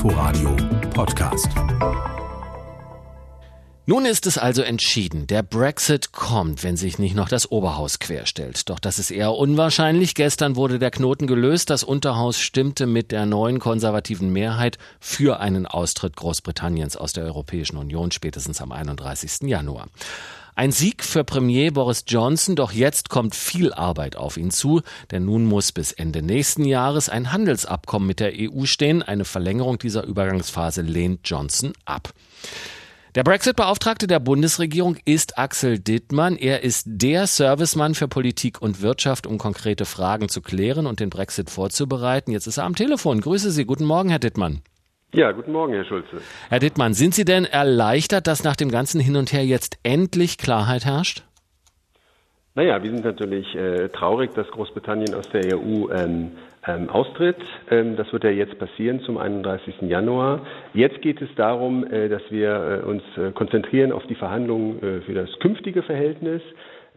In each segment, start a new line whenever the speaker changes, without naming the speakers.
Inforadio Podcast.
Nun ist es also entschieden. Der Brexit kommt, wenn sich nicht noch das Oberhaus querstellt. Doch das ist eher unwahrscheinlich. Gestern wurde der Knoten gelöst. Das Unterhaus stimmte mit der neuen konservativen Mehrheit für einen Austritt Großbritanniens aus der Europäischen Union spätestens am 31. Januar. Ein Sieg für Premier Boris Johnson, doch jetzt kommt viel Arbeit auf ihn zu, denn nun muss bis Ende nächsten Jahres ein Handelsabkommen mit der EU stehen. Eine Verlängerung dieser Übergangsphase lehnt Johnson ab. Der Brexit-Beauftragte der Bundesregierung ist Axel Dittmann. Er ist der Servicemann für Politik und Wirtschaft, um konkrete Fragen zu klären und den Brexit vorzubereiten. Jetzt ist er am Telefon. Grüße Sie. Guten Morgen, Herr Dittmann.
Ja, guten Morgen, Herr Schulze.
Herr Dittmann, sind Sie denn erleichtert, dass nach dem ganzen Hin und Her jetzt endlich Klarheit herrscht?
Naja, wir sind natürlich äh, traurig, dass Großbritannien aus der EU ähm, ähm, austritt. Ähm, das wird ja jetzt passieren zum 31. Januar. Jetzt geht es darum, äh, dass wir äh, uns äh, konzentrieren auf die Verhandlungen äh, für das künftige Verhältnis.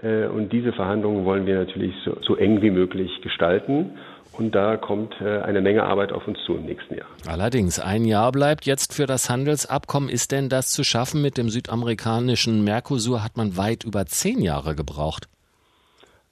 Äh, und diese Verhandlungen wollen wir natürlich so, so eng wie möglich gestalten. Und da kommt eine Menge Arbeit auf uns zu im nächsten Jahr.
Allerdings, ein Jahr bleibt jetzt für das Handelsabkommen. Ist denn das zu schaffen? Mit dem südamerikanischen Mercosur hat man weit über zehn Jahre gebraucht.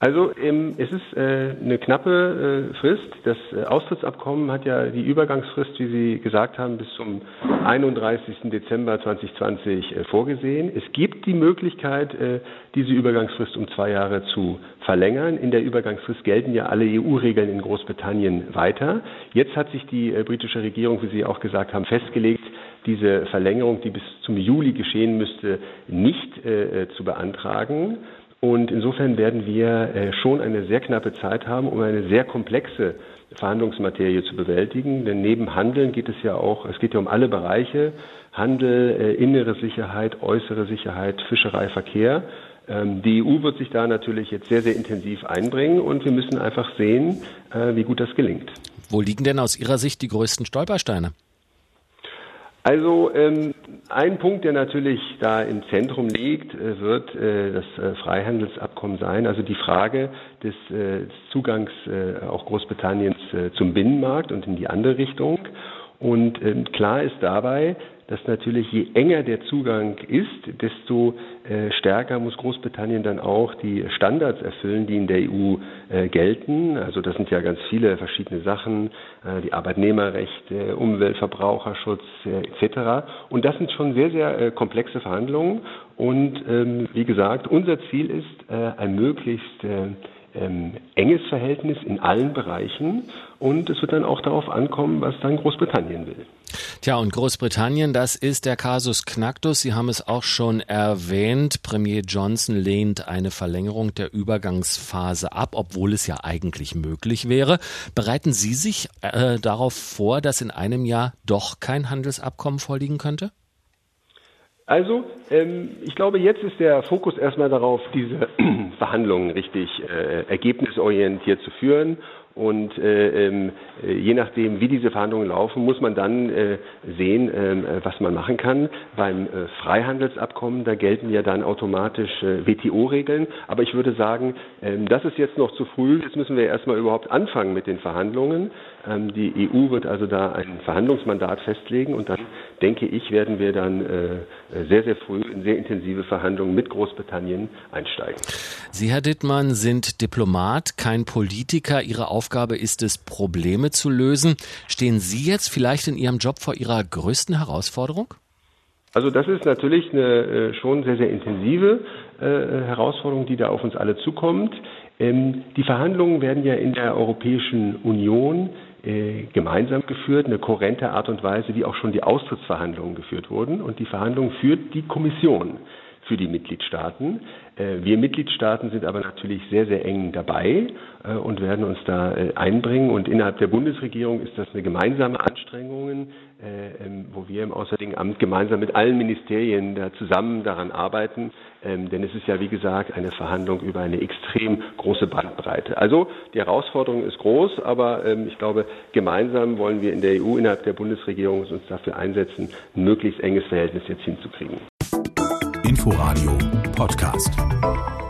Also ähm, es ist äh, eine knappe äh, Frist. Das äh, Austrittsabkommen hat ja die Übergangsfrist, wie Sie gesagt haben, bis zum 31. Dezember 2020 äh, vorgesehen. Es gibt die Möglichkeit, äh, diese Übergangsfrist um zwei Jahre zu verlängern. In der Übergangsfrist gelten ja alle EU-Regeln in Großbritannien weiter. Jetzt hat sich die äh, britische Regierung, wie Sie auch gesagt haben, festgelegt, diese Verlängerung, die bis zum Juli geschehen müsste, nicht äh, zu beantragen. Und insofern werden wir äh, schon eine sehr knappe Zeit haben, um eine sehr komplexe Verhandlungsmaterie zu bewältigen. Denn neben Handeln geht es ja auch, es geht ja um alle Bereiche, Handel, äh, innere Sicherheit, äußere Sicherheit, Fischerei, Verkehr. Ähm, die EU wird sich da natürlich jetzt sehr, sehr intensiv einbringen und wir müssen einfach sehen, äh, wie gut das gelingt.
Wo liegen denn aus Ihrer Sicht die größten Stolpersteine?
Also ähm, ein Punkt, der natürlich da im Zentrum liegt, äh, wird äh, das äh, Freihandelsabkommen sein. Also die Frage des, äh, des Zugangs äh, auch Großbritanniens äh, zum Binnenmarkt und in die andere Richtung. Und ähm, klar ist dabei, dass natürlich je enger der Zugang ist, desto äh, stärker muss Großbritannien dann auch die Standards erfüllen, die in der EU äh, gelten. Also das sind ja ganz viele verschiedene Sachen, äh, die Arbeitnehmerrechte, Umwelt, Verbraucherschutz äh, etc. Und das sind schon sehr, sehr äh, komplexe Verhandlungen. Und ähm, wie gesagt, unser Ziel ist, äh, ein möglichst ähm, enges Verhältnis in allen Bereichen und es wird dann auch darauf ankommen, was dann Großbritannien will.
Tja, und Großbritannien, das ist der Kasus Knacktus. Sie haben es auch schon erwähnt. Premier Johnson lehnt eine Verlängerung der Übergangsphase ab, obwohl es ja eigentlich möglich wäre. Bereiten Sie sich äh, darauf vor, dass in einem Jahr doch kein Handelsabkommen vorliegen könnte?
Also, ähm, ich glaube, jetzt ist der Fokus erstmal darauf, diese Verhandlungen richtig äh, ergebnisorientiert zu führen und äh, ähm, äh, je nachdem, wie diese Verhandlungen laufen, muss man dann äh, sehen, äh, was man machen kann. Beim äh, Freihandelsabkommen, da gelten ja dann automatisch äh, WTO-Regeln. Aber ich würde sagen, ähm, das ist jetzt noch zu früh. Jetzt müssen wir erstmal überhaupt anfangen mit den Verhandlungen. Ähm, die EU wird also da ein Verhandlungsmandat festlegen und dann, denke ich, werden wir dann sehr, sehr früh in sehr intensive Verhandlungen mit Großbritannien einsteigen.
Sie, Herr Dittmann, sind Diplomat, kein Politiker. Ihre Aufgabe ist es, Probleme zu lösen. Stehen Sie jetzt vielleicht in Ihrem Job vor Ihrer größten Herausforderung?
Also das ist natürlich eine äh, schon sehr, sehr intensive äh, Herausforderung, die da auf uns alle zukommt. Ähm, die Verhandlungen werden ja in der Europäischen Union äh, gemeinsam geführt, eine kohärente Art und Weise, wie auch schon die Austrittsverhandlungen geführt wurden. Und die Verhandlungen führt die Kommission für die Mitgliedstaaten. Äh, wir Mitgliedstaaten sind aber natürlich sehr, sehr eng dabei äh, und werden uns da äh, einbringen. Und innerhalb der Bundesregierung ist das eine gemeinsame Anstrengung, ähm, wo wir im Auswärtigen Amt gemeinsam mit allen Ministerien da zusammen daran arbeiten. Ähm, denn es ist ja, wie gesagt, eine Verhandlung über eine extrem große Bandbreite. Also die Herausforderung ist groß, aber ähm, ich glaube, gemeinsam wollen wir in der EU, innerhalb der Bundesregierung uns dafür einsetzen, ein möglichst enges Verhältnis jetzt hinzukriegen.
Inforadio Podcast.